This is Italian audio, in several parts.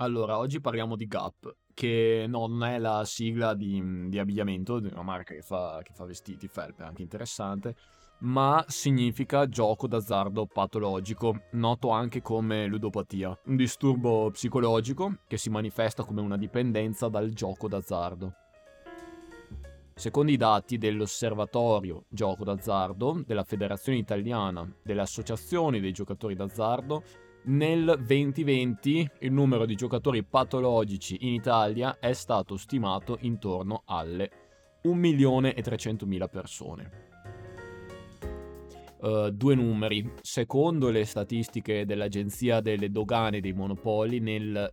Allora, oggi parliamo di Gap, che non è la sigla di, di abbigliamento di una marca che fa, che fa vestiti, felpe, anche interessante, ma significa gioco d'azzardo patologico, noto anche come ludopatia, un disturbo psicologico che si manifesta come una dipendenza dal gioco d'azzardo. Secondo i dati dell'Osservatorio Gioco d'azzardo, della Federazione Italiana delle Associazioni dei Giocatori d'azzardo, nel 2020 il numero di giocatori patologici in Italia è stato stimato intorno alle 1.300.000 persone. Uh, due numeri. Secondo le statistiche dell'Agenzia delle Dogane dei Monopoli, nel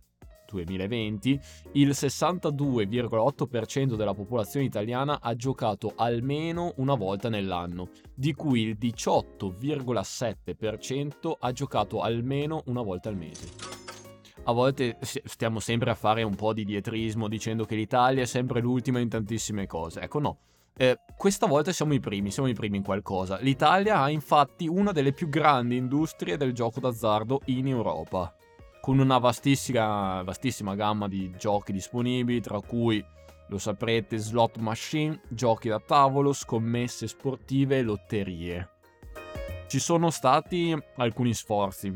2020, il 62,8% della popolazione italiana ha giocato almeno una volta nell'anno, di cui il 18,7% ha giocato almeno una volta al mese. A volte stiamo sempre a fare un po' di dietrismo dicendo che l'Italia è sempre l'ultima in tantissime cose. Ecco no, eh, questa volta siamo i primi, siamo i primi in qualcosa. L'Italia ha infatti una delle più grandi industrie del gioco d'azzardo in Europa con una vastissima, vastissima gamma di giochi disponibili, tra cui, lo saprete, slot machine, giochi da tavolo, scommesse sportive e lotterie. Ci sono stati alcuni sforzi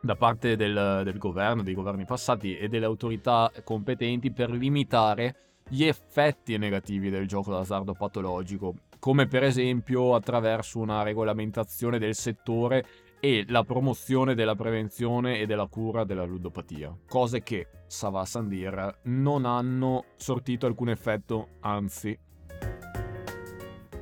da parte del, del governo, dei governi passati e delle autorità competenti per limitare gli effetti negativi del gioco d'azzardo patologico, come per esempio attraverso una regolamentazione del settore e la promozione della prevenzione e della cura della ludopatia. Cose che, Sava Sandir, non hanno sortito alcun effetto, anzi.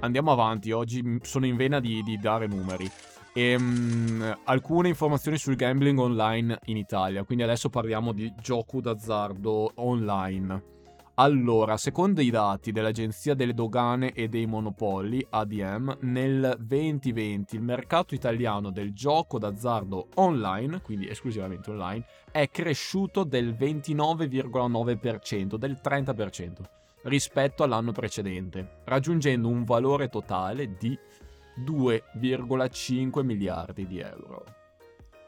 Andiamo avanti, oggi sono in vena di, di dare numeri. E, um, alcune informazioni sul gambling online in Italia, quindi adesso parliamo di gioco d'azzardo online. Allora, secondo i dati dell'Agenzia delle Dogane e dei Monopoli, ADM, nel 2020 il mercato italiano del gioco d'azzardo online, quindi esclusivamente online, è cresciuto del 29,9%, del 30% rispetto all'anno precedente, raggiungendo un valore totale di 2,5 miliardi di euro.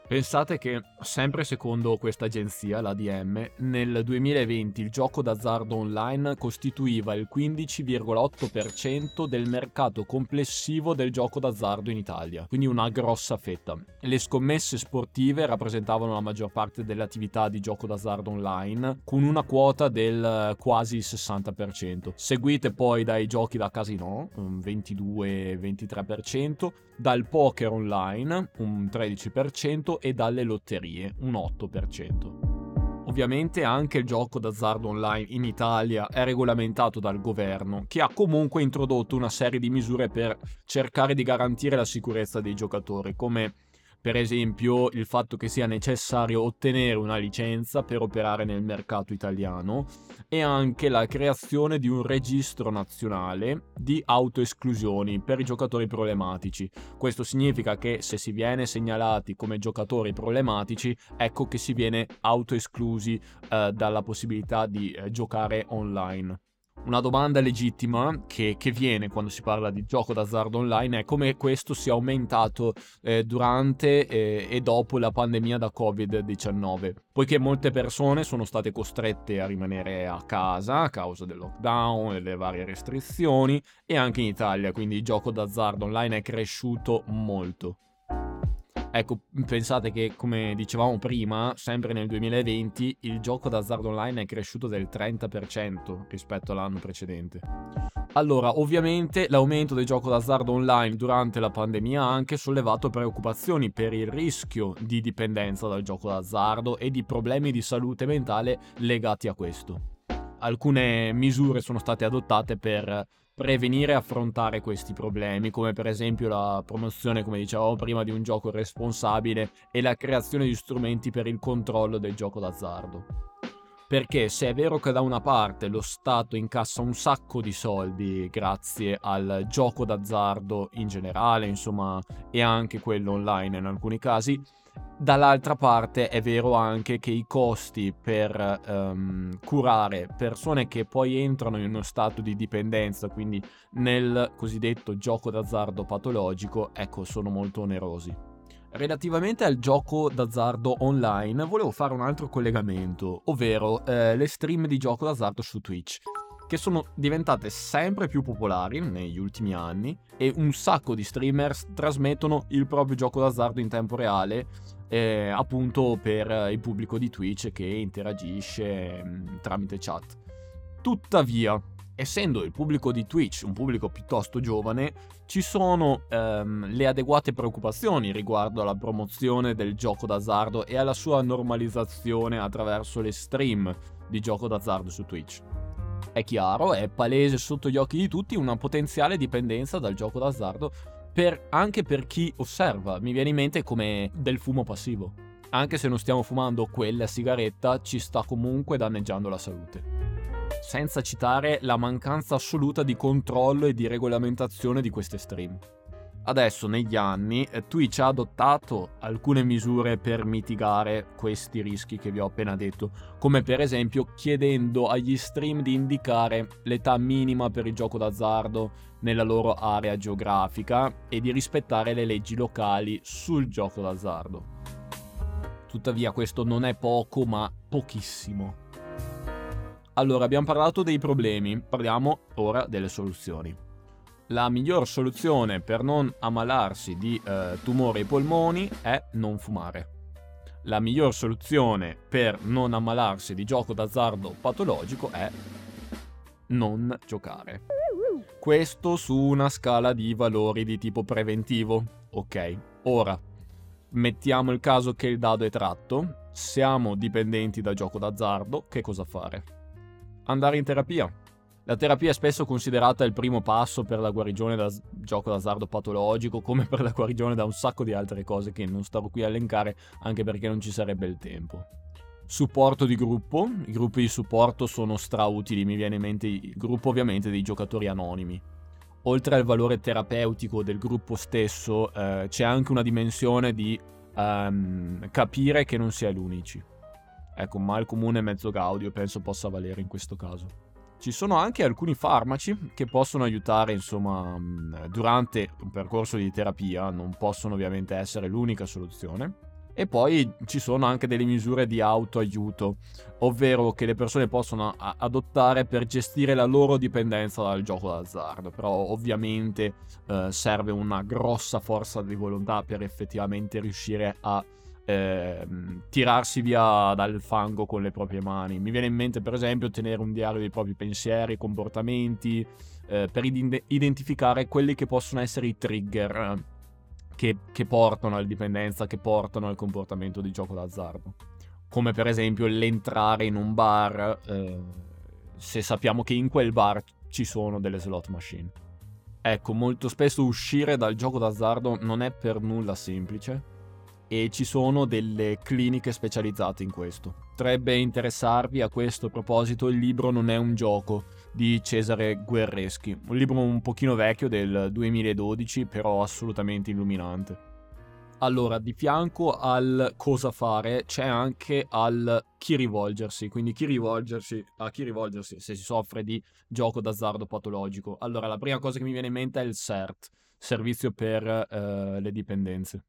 Pensate che, sempre secondo questa agenzia, l'ADM, nel 2020 il gioco d'azzardo online costituiva il 15,8% del mercato complessivo del gioco d'azzardo in Italia, quindi una grossa fetta. Le scommesse sportive rappresentavano la maggior parte dell'attività di gioco d'azzardo online, con una quota del quasi 60%, seguite poi dai giochi da casino, un 22-23%, dal poker online, un 13%, e dalle lotterie, un 8%. Ovviamente anche il gioco d'azzardo online in Italia è regolamentato dal governo, che ha comunque introdotto una serie di misure per cercare di garantire la sicurezza dei giocatori, come per esempio il fatto che sia necessario ottenere una licenza per operare nel mercato italiano e anche la creazione di un registro nazionale di autoesclusioni per i giocatori problematici. Questo significa che se si viene segnalati come giocatori problematici, ecco che si viene autoesclusi eh, dalla possibilità di eh, giocare online una domanda legittima che, che, viene quando si parla di gioco d'azzardo online è come questo sia aumentato eh, durante eh, e dopo la pandemia da Covid-19, poiché molte persone sono state costrette a rimanere a casa a causa del lockdown e delle varie restrizioni e anche in Italia, quindi il gioco d'azzardo online è cresciuto molto. Ecco, pensate che come dicevamo prima, sempre nel 2020 il gioco d'azzardo online è cresciuto del 30% rispetto all'anno precedente. Allora, ovviamente l'aumento del gioco d'azzardo online durante la pandemia ha anche sollevato preoccupazioni per il rischio di dipendenza dal gioco d'azzardo e di problemi di salute mentale legati a questo. Alcune misure sono state adottate per prevenire e affrontare questi problemi, come per esempio la promozione, come dicevamo prima, di un gioco responsabile e la creazione di strumenti per il controllo del gioco d'azzardo. Perché se è vero che da una parte lo Stato incassa un sacco di soldi grazie al gioco d'azzardo in generale, insomma, e anche quello online in alcuni casi, Dall'altra parte è vero anche che i costi per um, curare persone che poi entrano in uno stato di dipendenza, quindi nel cosiddetto gioco d'azzardo patologico, ecco, sono molto onerosi. Relativamente al gioco d'azzardo online, volevo fare un altro collegamento, ovvero eh, le stream di gioco d'azzardo su Twitch, che sono diventate sempre più popolari negli ultimi anni e un sacco di streamers trasmettono il proprio gioco d'azzardo in tempo reale, eh, appunto per il pubblico di Twitch che interagisce mh, mm, tramite chat. Tuttavia, essendo il pubblico di Twitch un pubblico piuttosto giovane, ci sono ehm, le adeguate preoccupazioni riguardo alla promozione del gioco d'azzardo e alla sua normalizzazione attraverso le stream di gioco d'azzardo su Twitch. È chiaro, è palese sotto gli occhi di tutti una potenziale dipendenza dal gioco d'azzardo per, anche per chi osserva. Mi viene in mente come del fumo passivo. Anche se non stiamo fumando quella sigaretta, ci sta comunque danneggiando la salute senza citare la mancanza assoluta di controllo e di regolamentazione di queste stream. Adesso, negli anni, eh, Twitch ha adottato alcune misure per mitigare questi rischi che vi ho appena detto, come per esempio chiedendo agli stream di indicare l'età minima per il gioco d'azzardo nella loro area geografica e di rispettare le leggi locali sul gioco d'azzardo. Tuttavia questo non è poco, ma pochissimo. Allora, abbiamo parlato dei problemi, parliamo ora delle soluzioni. La miglior soluzione per non ammalarsi di eh, tumore ai polmoni è non fumare. La miglior soluzione per non ammalarsi di gioco d'azzardo patologico è non giocare. Questo su una scala di valori di tipo preventivo. Ok, ora mettiamo il caso che il dado è tratto, siamo dipendenti da gioco d'azzardo, che cosa fare? andare in terapia. La terapia è spesso considerata il primo passo per la guarigione da gioco d'azzardo patologico, come per la guarigione da un sacco di altre cose che non starò qui a elencare, anche perché non ci sarebbe il tempo. Supporto di gruppo. I gruppi di supporto sono strautili, mi viene in mente il gruppo ovviamente dei giocatori anonimi. Oltre al valore terapeutico del gruppo stesso, eh, c'è anche una dimensione di um, capire che non si è l'unici. Ecco, mal comune mezzo gaudio penso possa valere in questo caso. Ci sono anche alcuni farmaci che possono aiutare, insomma, mm, durante un percorso di terapia, non possono ovviamente essere l'unica soluzione. E poi ci sono anche delle misure di autoaiuto, ovvero che le persone possono adottare per gestire la loro dipendenza dal gioco d'azzardo. Però ovviamente eh, serve una grossa forza di volontà per effettivamente riuscire a eh, tirarsi via dal fango con le proprie mani. Mi viene in mente, per esempio, tenere un diario dei propri pensieri, comportamenti, eh, per id- identificare quelli che possono essere i trigger eh, che, che, portano alla dipendenza, che portano al comportamento di gioco d'azzardo. Come per esempio l'entrare in un bar eh, se sappiamo che in quel bar ci sono delle slot machine. Ecco, molto spesso uscire dal gioco d'azzardo non è per nulla semplice e ci sono delle cliniche specializzate in questo. Potrebbe interessarvi a questo proposito il libro Non è un gioco di Cesare Guerreschi, un libro un pochino vecchio del 2012 però assolutamente illuminante. Allora, di fianco al cosa fare c'è anche al chi rivolgersi, quindi chi rivolgersi, a chi rivolgersi se si soffre di gioco d'azzardo patologico. Allora, la prima cosa che mi viene in mente è il CERT, Servizio per eh, le Dipendenze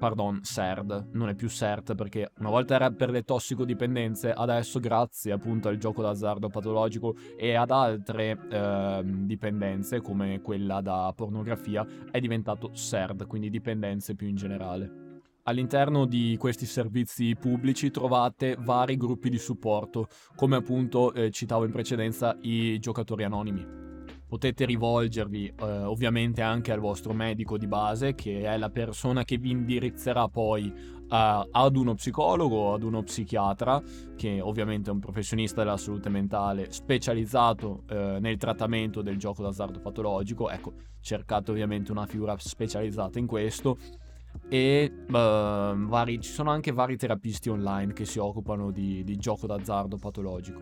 pardon, SERD, non è più CERT perché una volta era per le tossicodipendenze, adesso grazie appunto al gioco d'azzardo patologico e ad altre eh, dipendenze come quella da pornografia è diventato SERD, quindi dipendenze più in generale. All'interno di questi servizi pubblici trovate vari gruppi di supporto, come appunto eh, citavo in precedenza i giocatori anonimi potete rivolgervi eh, ovviamente anche al vostro medico di base, che è la persona che vi indirizzerà poi uh, ad uno psicologo o ad uno psichiatra, che ovviamente è un professionista della salute mentale specializzato uh, nel trattamento del gioco d'azzardo patologico. Ecco, cercate ovviamente una figura specializzata in questo. E uh, vari, ci sono anche vari terapisti online che si occupano di, di gioco d'azzardo patologico.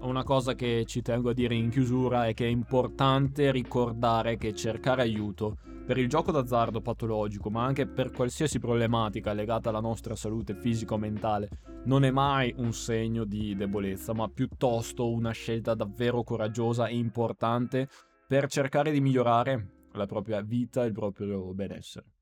Una cosa che ci tengo a dire in chiusura è che è importante ricordare che cercare aiuto per il gioco d'azzardo patologico, ma anche per qualsiasi problematica legata alla nostra salute fisico-mentale, non è mai un segno di debolezza, ma piuttosto una scelta davvero coraggiosa e importante per cercare di migliorare la propria vita e il proprio benessere.